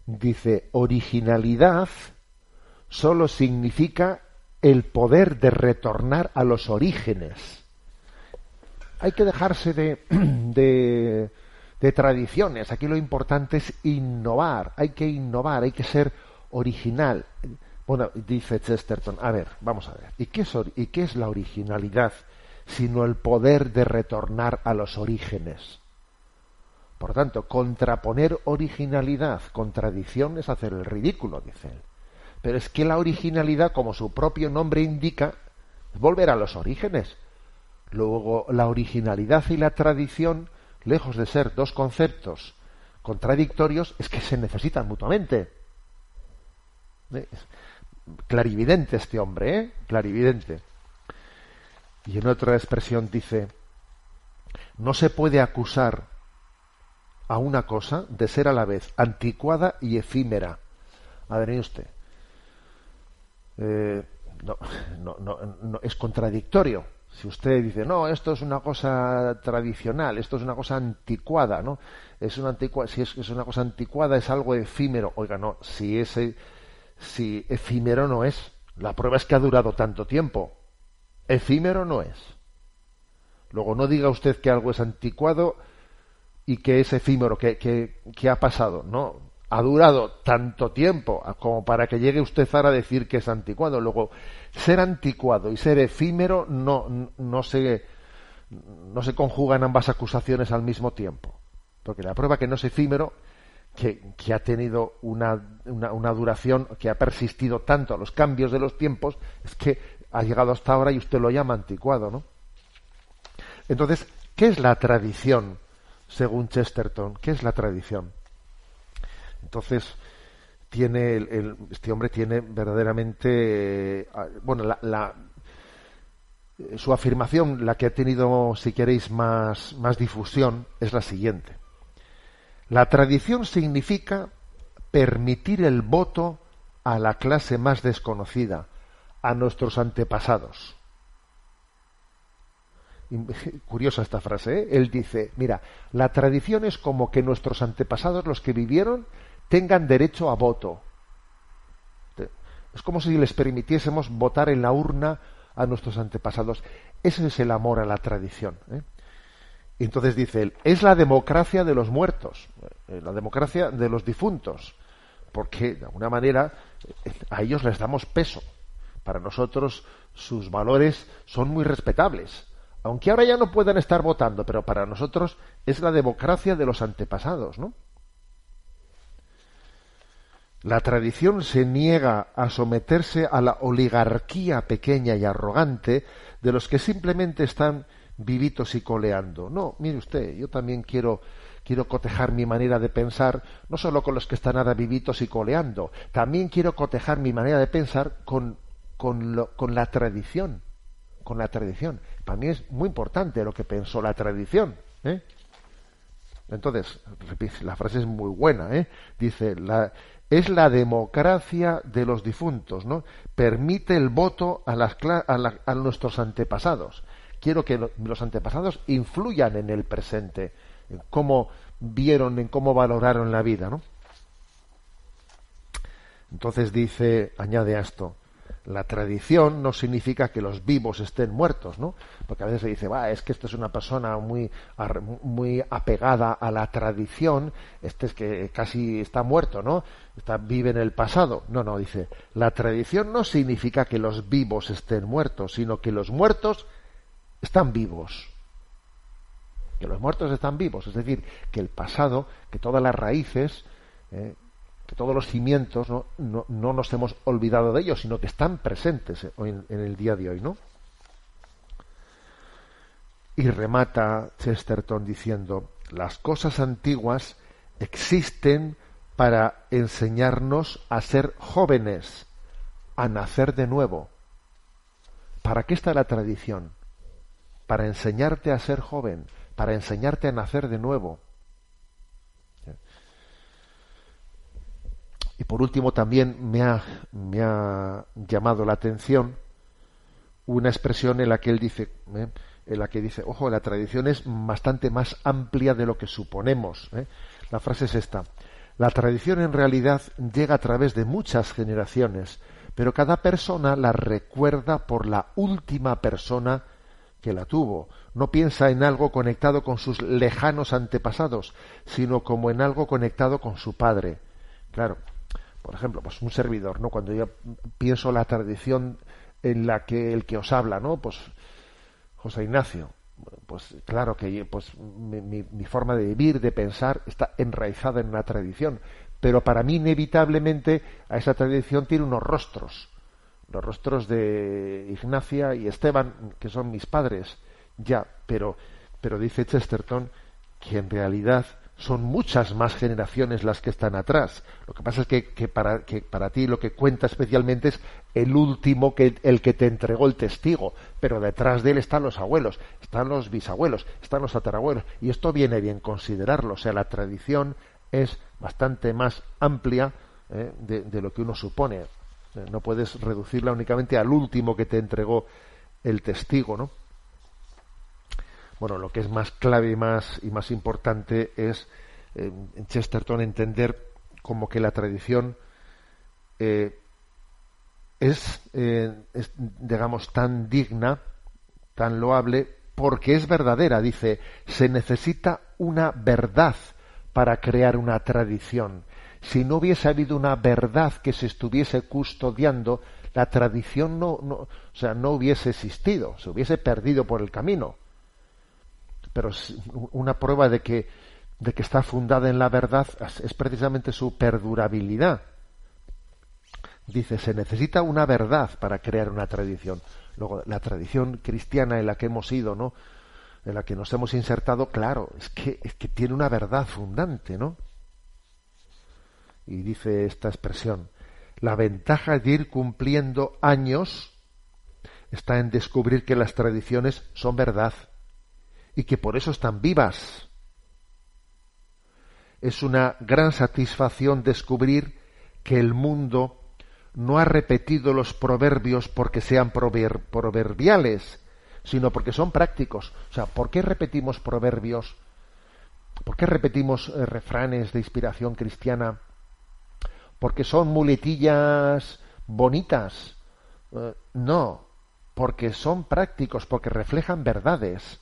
Dice, originalidad solo significa el poder de retornar a los orígenes. Hay que dejarse de, de, tradiciones. Aquí lo importante es innovar. Hay que innovar, hay que ser original. Bueno, dice Chesterton, a ver, vamos a ver. ¿Y qué es, ¿y qué es la originalidad sino el poder de retornar a los orígenes? Por tanto, contraponer originalidad con tradición es hacer el ridículo, dice él. Pero es que la originalidad, como su propio nombre indica, es volver a los orígenes. Luego, la originalidad y la tradición, lejos de ser dos conceptos contradictorios, es que se necesitan mutuamente. ¿Eh? Clarividente este hombre, ¿eh? Clarividente. Y en otra expresión dice, no se puede acusar a una cosa de ser a la vez anticuada y efímera, A ver, usted. Eh, no, no, no, es contradictorio. Si usted dice, no, esto es una cosa tradicional, esto es una cosa anticuada, ¿no? Es una antigua, si es, es una cosa anticuada, es algo efímero. Oiga, no, si ese, si efímero no es, la prueba es que ha durado tanto tiempo. Efímero no es. Luego no diga usted que algo es anticuado y que es efímero, que, que, ha pasado. No, ha durado tanto tiempo como para que llegue usted ahora a decir que es anticuado. Luego, ser anticuado y ser efímero no, no, se, no se conjugan ambas acusaciones al mismo tiempo. Porque la prueba que no es efímero, que, que ha tenido una, una, una, duración, que ha persistido tanto a los cambios de los tiempos, es que ha llegado hasta ahora y usted lo llama anticuado, ¿no? Entonces, ¿qué es la tradición, según Chesterton? ¿Qué es la tradición? Entonces, tiene el, este hombre tiene verdaderamente, eh, bueno, la, la, su afirmación, la que ha tenido, si queréis, más, más difusión, es la siguiente. La tradición significa permitir el voto a la clase más desconocida, a nuestros antepasados. Curiosa esta frase, ¿eh? Él dice, mira, la tradición es como que nuestros antepasados, los que vivieron, tengan derecho a voto. Es como si les permitiésemos votar en la urna a nuestros antepasados. Ese es el amor a la tradición. ¿eh? Y entonces dice él, es la democracia de los muertos, eh, la democracia de los difuntos, porque de alguna manera eh, a ellos les damos peso. Para nosotros sus valores son muy respetables, aunque ahora ya no puedan estar votando, pero para nosotros es la democracia de los antepasados, ¿no? La tradición se niega a someterse a la oligarquía pequeña y arrogante de los que simplemente están vivitos y coleando. No, mire usted, yo también quiero quiero cotejar mi manera de pensar no solo con los que están ahora vivitos y coleando, también quiero cotejar mi manera de pensar con, con, con la tradición, con la tradición. Para mí es muy importante lo que pensó la tradición. ¿eh? Entonces, la frase es muy buena, ¿eh? Dice, la, es la democracia de los difuntos. Permite el voto a, las, a, a nuestros antepasados. Quiero que lo, los antepasados influyan en el presente, en cómo vieron, en cómo valoraron la vida. Entonces dice, añade a esto, la tradición no significa que los vivos estén muertos, ¿no? Porque a veces se dice, va, es que esta es una persona muy, muy apegada a la tradición, este es que casi está muerto, ¿no? Está, vive en el pasado. No, no, dice, la tradición no significa que los vivos estén muertos, sino que los muertos están vivos. Que los muertos están vivos, es decir, que el pasado, que todas las raíces, eh, que todos los cimientos ¿no? No, no, nos hemos olvidado de ellos, sino que están presentes en, en el día de hoy, ¿no? Y remata Chesterton diciendo, las cosas antiguas existen para enseñarnos a ser jóvenes, a nacer de nuevo. ¿Para qué está la tradición? Para enseñarte a ser joven, para enseñarte a nacer de nuevo. Y por último también me ha, me ha llamado la atención una expresión en la que él dice, ¿eh? en la que dice, ojo, la tradición es bastante más amplia de lo que suponemos. ¿eh? La frase es esta. La tradición en realidad llega a través de muchas generaciones, pero cada persona la recuerda por la última persona que la tuvo. No piensa en algo conectado con sus lejanos antepasados, sino como en algo conectado con su padre. Claro, por ejemplo, pues un servidor, ¿no? Cuando yo pienso la tradición en la que el que os habla, ¿no? Pues José Ignacio, pues claro que pues mi, mi, forma de vivir, de pensar, está enraizada en una tradición, pero para mí inevitablemente a esa tradición tiene unos rostros, los rostros de Ignacia y Esteban, que son mis padres, ya, pero, pero dice Chesterton que en realidad son muchas más generaciones las que están atrás. Lo que pasa es que, para, que para ti lo que cuenta especialmente es el último, que, el que te entregó el testigo, pero detrás de él están los abuelos, están los bisabuelos, están los tatarabuelos, y esto viene bien considerarlo. O sea, la tradición es bastante más amplia ¿eh? de, de lo que uno supone. Eh, No puedes reducirla únicamente al último que te entregó el testigo, ¿no? Bueno, lo que es más clave y más, y más importante es eh, en Chesterton entender como que la tradición eh, es, eh, es, digamos, tan digna, tan loable, porque es verdadera. Dice, se necesita una verdad para crear una tradición. Si no hubiese habido una verdad que se estuviese custodiando, la tradición no, o sea, no hubiese existido, se hubiese perdido por el camino. Pero una prueba de que, de que está fundada en la verdad es precisamente su perdurabilidad. Dice, se necesita una verdad para crear una tradición. Luego, la tradición cristiana en la que hemos ido, ¿no? En la que nos hemos insertado, claro, es que, es que tiene una verdad fundante, ¿no? Y dice esta expresión, la ventaja de ir cumpliendo años está en descubrir que las tradiciones son verdad y que por eso están vivas. Es una gran satisfacción descubrir que el mundo no ha repetido los proverbios porque sean prover proverbiales, sino porque son prácticos. O sea, ¿por qué repetimos proverbios? ¿Por qué repetimos eh, refranes de inspiración cristiana? Porque son muletillas bonitas. Eh, no, porque son prácticos, porque reflejan verdades.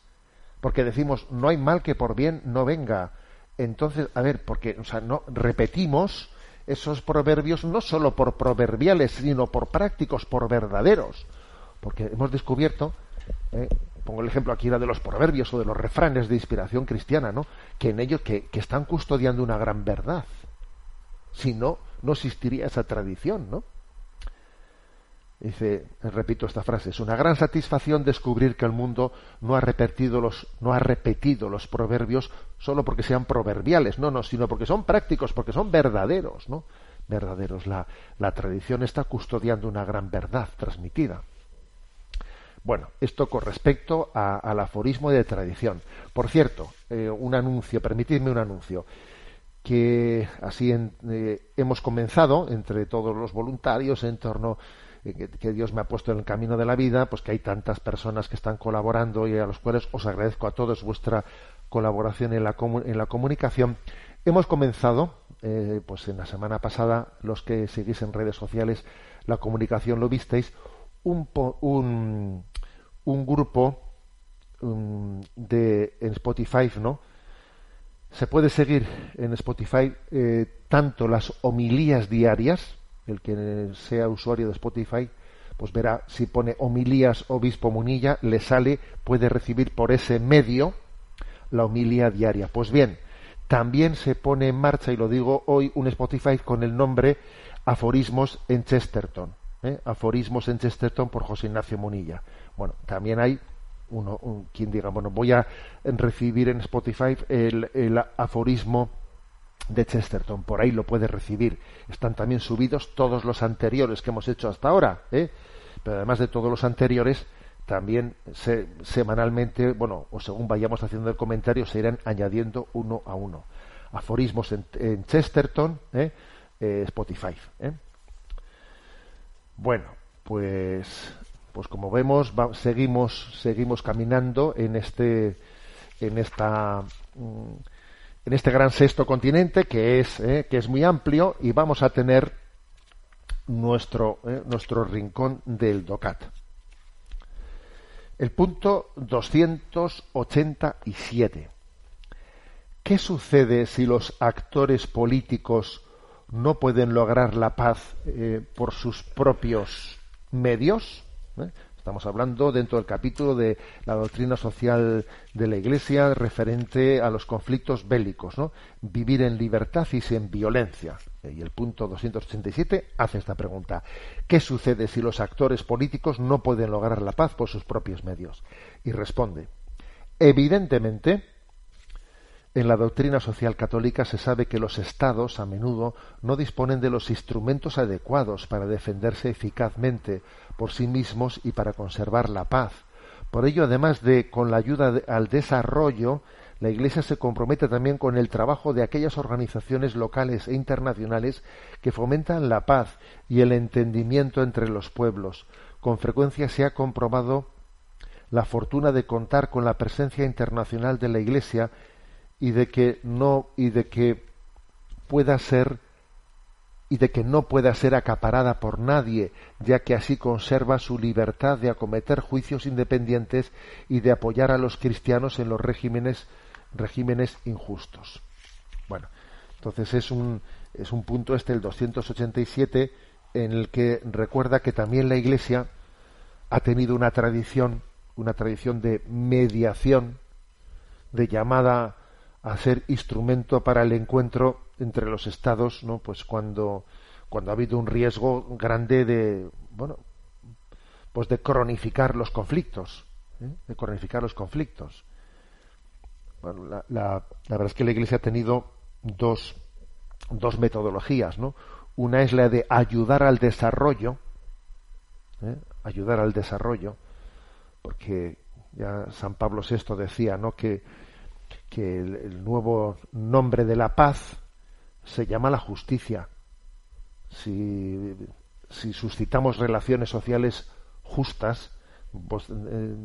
Porque decimos, no hay mal que por bien no venga. Entonces, a ver, porque, o sea, no repetimos esos proverbios no solo por proverbiales, sino por prácticos, por verdaderos. Porque hemos descubierto, eh, pongo el ejemplo aquí de los proverbios o de los refranes de inspiración cristiana, ¿no? Que en ellos que, que están custodiando una gran verdad. Si no, no existiría esa tradición, ¿no? Dice, repito esta frase, es una gran satisfacción descubrir que el mundo no ha repetido los, no ha repetido los proverbios solo porque sean proverbiales, no, no, sino porque son prácticos, porque son verdaderos, ¿no? Verdaderos. La, la tradición está custodiando una gran verdad transmitida. Bueno, esto con respecto al aforismo de tradición. Por cierto, eh, un anuncio, permitidme un anuncio que así en, eh, hemos comenzado entre todos los voluntarios en torno que, Dios me ha puesto en el camino de la vida, pues que hay tantas personas que están colaborando y a los cuales os agradezco a todos vuestra colaboración en la, en la comunicación. Hemos comenzado, eh, pues en la semana pasada, los que seguís en redes sociales la comunicación lo visteis, un, un, un grupo um, de en Spotify, ¿no? Se puede seguir en Spotify eh, tanto las homilías diarias, el que sea usuario de Spotify, pues verá si pone homilías obispo Munilla, le sale, puede recibir por ese medio la homilía diaria. Pues bien, también se pone en marcha, y lo digo hoy, un Spotify con el nombre Aforismos en Chesterton. ¿eh? Aforismos en Chesterton por José Ignacio Munilla. Bueno, también hay uno, un, quien diga, bueno, voy a recibir en Spotify el, el aforismo de Chesterton, por ahí lo puede recibir. Están también subidos todos los anteriores que hemos hecho hasta ahora, ¿eh? pero además de todos los anteriores, también se, semanalmente, bueno, o según vayamos haciendo el comentario, se irán añadiendo uno a uno. Aforismos en, Chesterton, ¿eh? Eh, Spotify. ¿eh? Bueno, pues, pues como vemos, seguimos, seguimos caminando en este, en esta. Mm, en este gran sexto continente que es, eh, que es muy amplio y vamos a tener nuestro, eh, nuestro rincón del DOCAT. El punto 287. ¿Qué sucede si los actores políticos no pueden lograr la paz eh, por sus propios medios? Estamos hablando dentro del capítulo de la doctrina social de la Iglesia referente a los conflictos bélicos, ¿no? Vivir en libertad y sin violencia. Y el punto 287 hace esta pregunta. ¿Qué sucede si los actores políticos no pueden lograr la paz por sus propios medios? Y responde, evidentemente, en la doctrina social católica se sabe que los estados a menudo no disponen de los instrumentos adecuados para defenderse eficazmente por sí mismos y para conservar la paz. Por ello, además de con la ayuda al desarrollo la Iglesia se compromete también con el trabajo de aquellas organizaciones locales e internacionales que fomentan la paz y el entendimiento entre los pueblos. Con frecuencia se ha comprobado la fortuna de contar con la presencia internacional de la Iglesia y de que no y de que pueda ser y de que no pueda ser acaparada por nadie, ya que así conserva su libertad de acometer juicios independientes y de apoyar a los cristianos en los regímenes regímenes injustos. Bueno, entonces es un es un punto este el 287 en el que recuerda que también la Iglesia ha tenido una tradición, una tradición de mediación, de llamada a ser instrumento para el encuentro entre los estados, ¿no? Pues cuando cuando ha habido un riesgo grande de bueno, pues de cronificar los conflictos, ¿eh? de cronificar los conflictos. Bueno, la, la, la, verdad es que la Iglesia ha tenido dos, dos metodologías, ¿no? Una es la de ayudar al desarrollo, ¿eh? ayudar al desarrollo, porque ya San Pablo VI decía, ¿no? Que que el, nuevo nombre de la paz se llama la justicia. Si, si suscitamos relaciones sociales justas, pues, eh,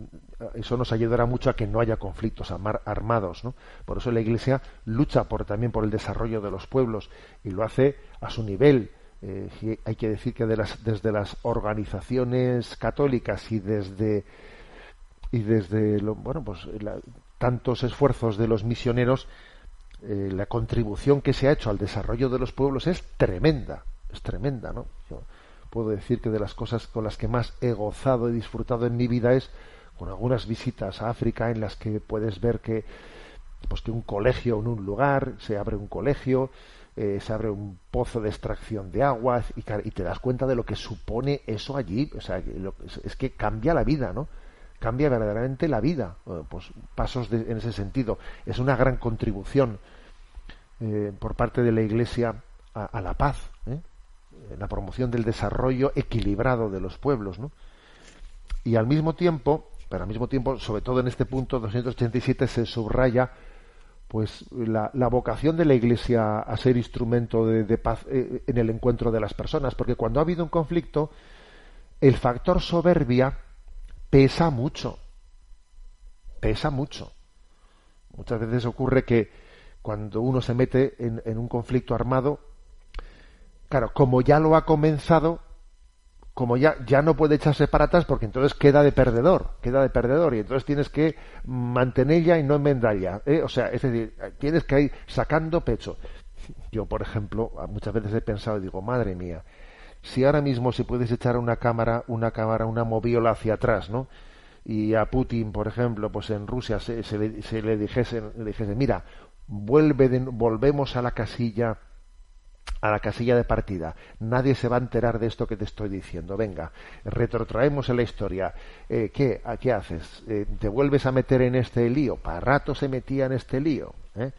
eso nos ayudará mucho a que no haya conflictos armados. ¿no? Por eso la Iglesia lucha por, también por el desarrollo de los pueblos y lo hace a su nivel. Eh, hay que decir que de las, desde las organizaciones católicas y desde y desde bueno pues la, tantos esfuerzos de los misioneros, eh, la contribución que se ha hecho al desarrollo de los pueblos es tremenda, es tremenda, ¿no? Yo puedo decir que de las cosas con las que más he gozado y disfrutado en mi vida es con algunas visitas a África en las que puedes ver que pues que un colegio en un lugar se abre un colegio eh, se abre un pozo de extracción de agua y, te das cuenta de lo que supone eso allí o sea lo, es que cambia la vida no cambia verdaderamente la vida. Pues pasos de, en ese sentido. Es una gran contribución eh, por parte de la Iglesia a, la paz, ¿eh? la promoción del desarrollo equilibrado de los pueblos, ¿no? Y al mismo tiempo, pero al mismo tiempo, sobre todo en este punto 287 se subraya pues la, vocación de la Iglesia a ser instrumento de, de paz eh, en el encuentro de las personas, porque cuando ha habido un conflicto, el factor soberbia pesa mucho. Pesa mucho. Muchas veces ocurre que cuando uno se mete en, un conflicto armado, claro, como ya lo ha comenzado, como ya, ya no puede echarse para atrás porque entonces queda de perdedor, queda de perdedor y entonces tienes que mantenerla y no enmendarla. ¿eh? O sea, es decir, tienes que ir sacando pecho. Yo, por ejemplo, muchas veces he pensado y digo, madre mía, si ahora mismo se puedes echar una cámara, una cámara, una moviola hacia atrás, ¿no? Y a Putin, por ejemplo, pues en Rusia se, se, le, se le, dijese, le dijese, mira, vuelve de, volvemos a la casilla a la casilla de partida. Nadie se va a enterar de esto que te estoy diciendo. Venga, retrotraemos en la historia. Eh, ¿qué, ¿Qué haces? Eh, ¿Te vuelves a meter en este lío? Para rato se metía en este lío. ¿eh?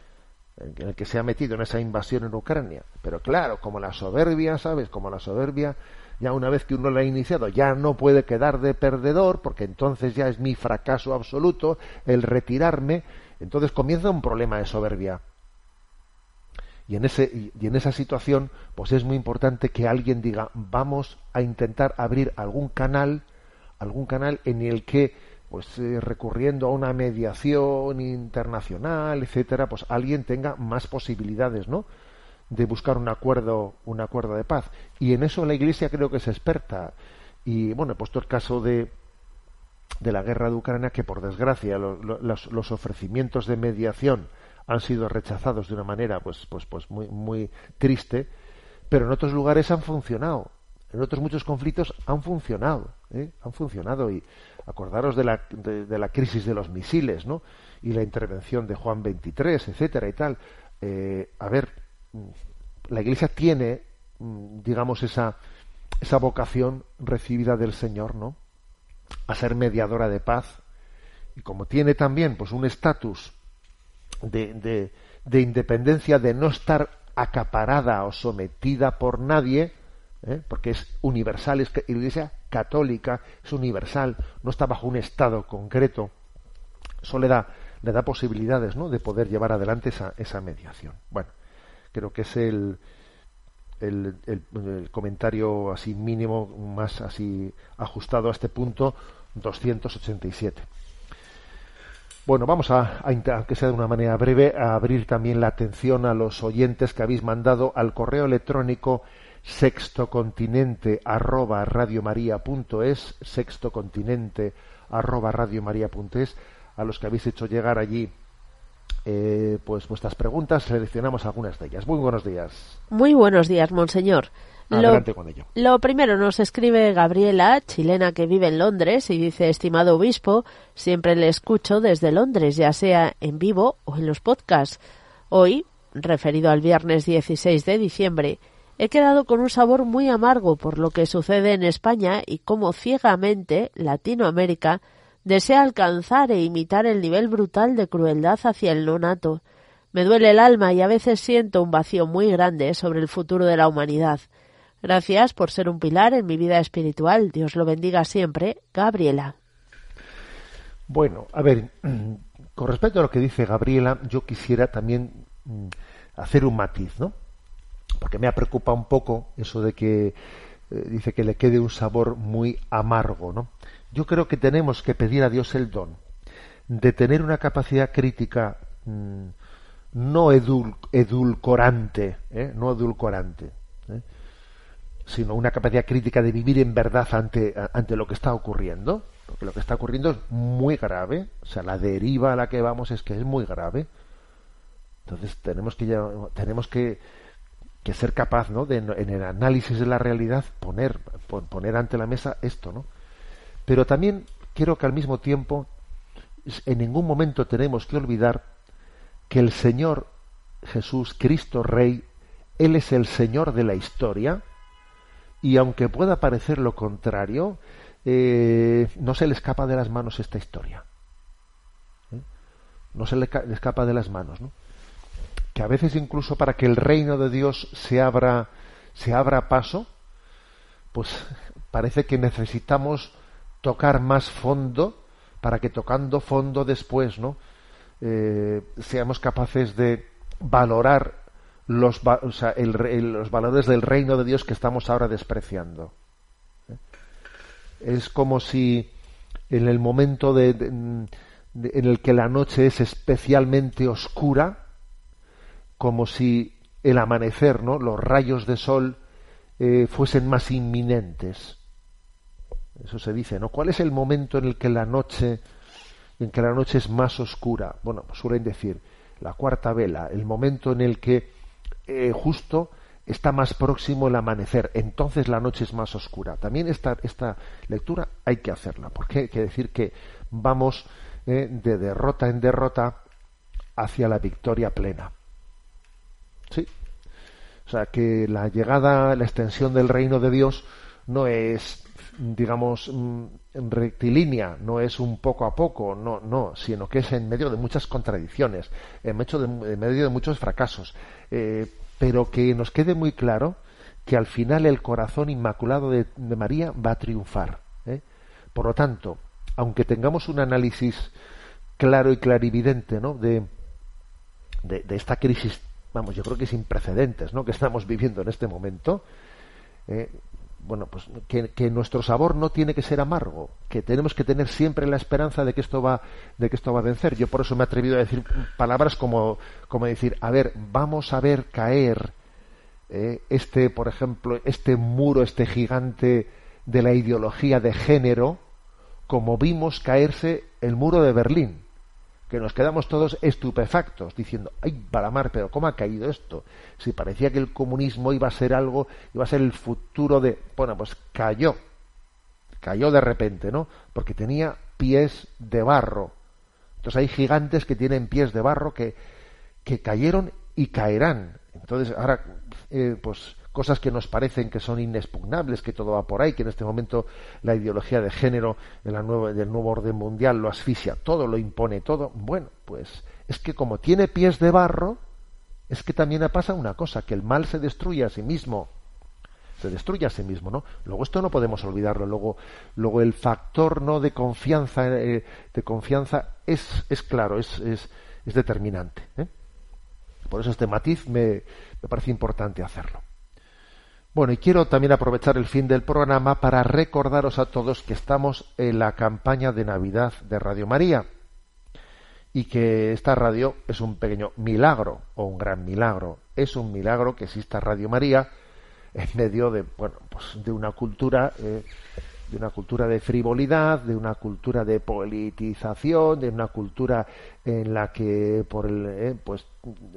En el que se ha metido en esa invasión en Ucrania. Pero claro, como la soberbia, ¿sabes? Como la soberbia, ya una vez que uno la ha iniciado, ya no puede quedar de perdedor, porque entonces ya es mi fracaso absoluto el retirarme, entonces comienza un problema de soberbia. Y en, ese, y en esa situación, pues es muy importante que alguien diga, vamos a intentar abrir algún canal, algún canal en el que pues eh, recurriendo a una mediación internacional, etcétera, pues alguien tenga más posibilidades, ¿no? de buscar un acuerdo, un acuerdo de paz. Y en eso la Iglesia creo que es experta. Y bueno, he puesto el caso de, de la guerra de Ucrania, que por desgracia lo, lo, los, los, ofrecimientos de mediación han sido rechazados de una manera pues, pues, pues muy, muy triste, pero en otros lugares han funcionado. En otros muchos conflictos han funcionado, ¿eh? han funcionado y, acordaros de la, de, de la crisis de los misiles, ¿no? Y la intervención de Juan 23, etcétera y tal. Eh, a ver, la Iglesia tiene, digamos, esa, esa vocación recibida del Señor, ¿no? A ser mediadora de paz. Y como tiene también, pues, un estatus de, de independencia, de no estar acaparada o sometida por nadie, ¿eh? porque es universal, es la Iglesia católica es universal, no está bajo un estado concreto, eso le da, le da posibilidades ¿no? de poder llevar adelante esa, esa mediación. Bueno, creo que es el, el, el, comentario así mínimo, más así ajustado a este punto 287. Bueno, vamos a, que sea de una manera breve, a abrir también la atención a los oyentes que habéis mandado al correo electrónico sextocontinente arroba radiomaria.es, sextocontinente arroba radiomaria.es, a los que habéis hecho llegar allí eh, pues vuestras preguntas, seleccionamos algunas de ellas. Muy buenos días. Muy buenos días, monseñor. Adelante lo, con ello. Lo primero nos escribe Gabriela, chilena que vive en Londres, y dice, estimado obispo, siempre le escucho desde Londres, ya sea en vivo o en los podcasts. Hoy, referido al viernes 16 de diciembre, he quedado con un sabor muy amargo por lo que sucede en España y cómo ciegamente Latinoamérica desea alcanzar e imitar el nivel brutal de crueldad hacia el nonato. Me duele el alma y a veces siento un vacío muy grande sobre el futuro de la humanidad. Gracias por ser un pilar en mi vida espiritual. Dios lo bendiga siempre. Gabriela. Bueno, a ver, con respecto a lo que dice Gabriela, yo quisiera también mm, hacer un matiz, ¿no? Porque me ha preocupado un poco eso de que eh, dice que le quede un sabor muy amargo, ¿no? Yo creo que tenemos que pedir a Dios el don de tener una capacidad crítica mmm, no edul edulcorante, ¿eh? no edulcorante, ¿eh? sino una capacidad crítica de vivir en verdad ante, ante lo que está ocurriendo, porque lo que está ocurriendo es muy grave, o sea, la deriva a la que vamos es que es muy grave. Entonces tenemos que tenemos que, que ser capaz, ¿no? De, en el análisis de la realidad poner poner ante la mesa esto, ¿no? Pero también quiero que al mismo tiempo en ningún momento tenemos que olvidar que el Señor Jesús, Cristo Rey, Él es el Señor de la historia y aunque pueda parecer lo contrario, eh, no se le escapa de las manos esta historia. ¿Eh? No se le, le, escapa de las manos, ¿no? Que a veces incluso para que el reino de Dios se abra, se abra paso, pues parece que necesitamos tocar más fondo para que tocando fondo después, ¿no? Eh, seamos capaces de valorar los, o sea, el, los valores del reino de Dios que estamos ahora despreciando. Es como si en el momento de, en el que la noche es especialmente oscura, como si el amanecer, ¿no? los rayos de sol eh, fuesen más inminentes. Eso se dice, ¿no? ¿Cuál es el momento en el que la noche, en que la noche es más oscura? Bueno, pues suelen decir la cuarta vela, el momento en el que eh, justo está más próximo el amanecer, entonces la noche es más oscura. También esta, esta lectura hay que hacerla, porque hay que decir que vamos eh, de derrota en derrota hacia la victoria plena. Sí. O sea que la llegada, la extensión del reino de Dios no es digamos, mm, rectilínea, no es un poco a poco, no, no, sino que es en medio de muchas contradicciones, en medio de, en medio de muchos fracasos, eh, pero que nos quede muy claro que al final el corazón inmaculado de, María va a triunfar. ¿eh? Por lo tanto, aunque tengamos un análisis claro y clarividente ¿no? de, de, de esta crisis, vamos, yo creo que sin precedentes ¿no? que estamos viviendo en este momento, eh, bueno, pues que, nuestro sabor no tiene que ser amargo, que tenemos que tener siempre la esperanza de que esto va, de que esto va a vencer. Yo por eso me he atrevido a decir palabras como, como decir, a ver, vamos a ver caer eh, este, por ejemplo, este muro, este gigante de la ideología de género, como vimos caerse el muro de Berlín que nos quedamos todos estupefactos, diciendo, ay, Palamar, pero ¿cómo ha caído esto? Si parecía que el comunismo iba a ser algo, iba a ser el futuro de... Bueno, pues cayó, cayó de repente, ¿no? Porque tenía pies de barro. Entonces hay gigantes que tienen pies de barro que, que cayeron y caerán. Entonces, ahora, eh, pues cosas que nos parecen que son inexpugnables, que todo va por ahí, que en este momento la ideología de género del nuevo orden mundial lo asfixia, todo lo impone, todo. Bueno, pues es que como tiene pies de barro, es que también pasa una cosa, que el mal se destruye a sí mismo. se destruye a sí mismo, ¿no? Luego esto no podemos olvidarlo. Luego, luego el factor no de confianza, eh, de confianza es, es claro, es, es, es determinante. ¿eh? Por eso este matiz me, me parece importante hacerlo. Bueno, y quiero también aprovechar el fin del programa para recordaros a todos que estamos en la campaña de Navidad de Radio María y que esta radio es un pequeño milagro o un gran milagro. Es un milagro que exista Radio María en medio de bueno pues de una cultura eh, de una cultura de frivolidad, de una cultura de politización, de una cultura en la que por el, eh, pues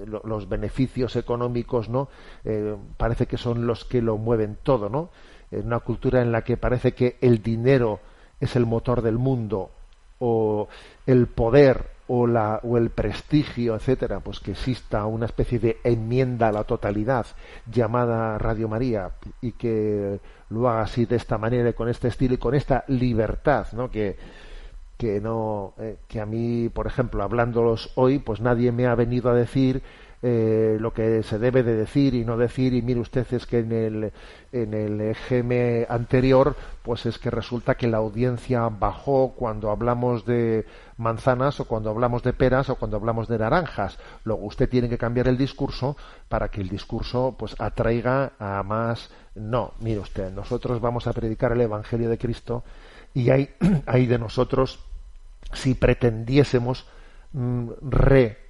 lo, los beneficios económicos no eh, parece que son los que lo mueven todo, ¿no? En una cultura en la que parece que el dinero es el motor del mundo o el poder o, la, o el prestigio, etcétera, pues que exista una especie de enmienda a la totalidad llamada Radio María y que lo haga así de esta manera y con este estilo y con esta libertad, ¿no? Que, que no eh, que a mí, por ejemplo, hablándolos hoy, pues nadie me ha venido a decir eh, lo que se debe de decir y no decir y mire usted es que en el en el EGM anterior pues es que resulta que la audiencia bajó cuando hablamos de manzanas o cuando hablamos de peras o cuando hablamos de naranjas luego usted tiene que cambiar el discurso para que el discurso pues atraiga a más no mire usted nosotros vamos a predicar el evangelio de Cristo y hay, hay de nosotros si pretendiésemos mm, re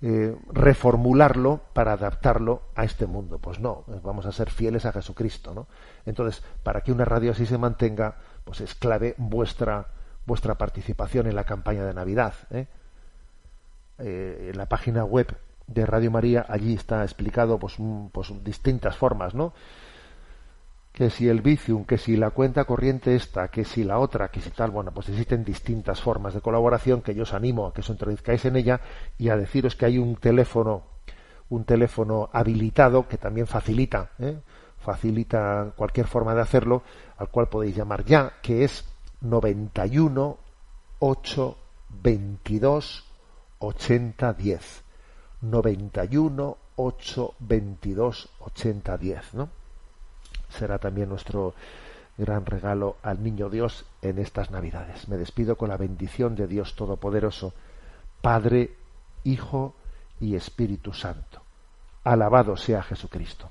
eh, reformularlo para adaptarlo a este mundo. Pues no, vamos a ser fieles a Jesucristo, ¿no? Entonces, para que una radio así se mantenga, pues es clave vuestra vuestra participación en la campaña de Navidad. ¿eh? Eh, en la página web de Radio María allí está explicado pues, pues distintas formas, ¿no? que si el Vicium, que si la cuenta corriente esta, que si la otra, que si tal, bueno, pues existen distintas formas de colaboración que yo os animo a que os introduzcáis en ella y a deciros que hay un teléfono, un teléfono habilitado que también facilita, ¿eh? facilita cualquier forma de hacerlo, al cual podéis llamar ya, que es 91 8 22 80 10. 91 8 22 80 10, ¿no? será también nuestro gran regalo al niño Dios en estas Navidades. Me despido con la bendición de Dios Todopoderoso, Padre, Hijo y Espíritu Santo. Alabado sea Jesucristo.